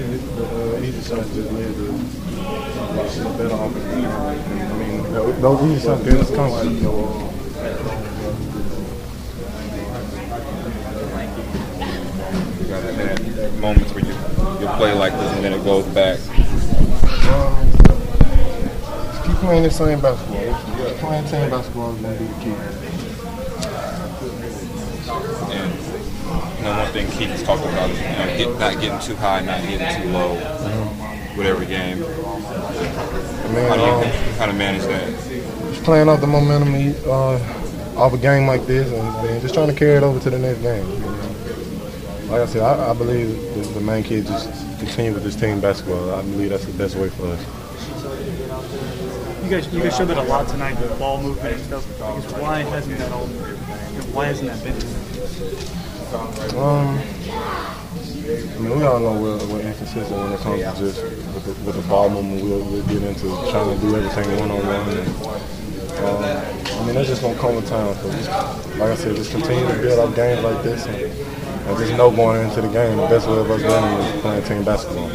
something just need to see a better offensive I mean, those are something that's coming. You got that moments where you you play like this and then it goes back. Um, keep playing the same basketball. Playing team basketball is going to be the key. You know, one thing Keith has talked about is you know, get, not getting too high, not getting too low mm-hmm. with every game. Man, How do you um, kind of manage that? Just playing off the momentum uh, off a game like this and, just trying to carry it over to the next game. You know? Like I said, I, I believe the, the main key is just continue with this team basketball. I believe that's the best way for us. You guys, you guys showed that a lot tonight, the ball movement and stuff. I why hasn't that all? Why hasn't that been? Um, I mean, we all know we're, we're inconsistent when it comes to just with the, with the ball movement. We'll, we'll get into trying to do everything one on one. I mean, that's just gonna come with time. Just, like I said, just continue to build up games like this, and, and just know going into the game, the best way of us winning is playing team basketball.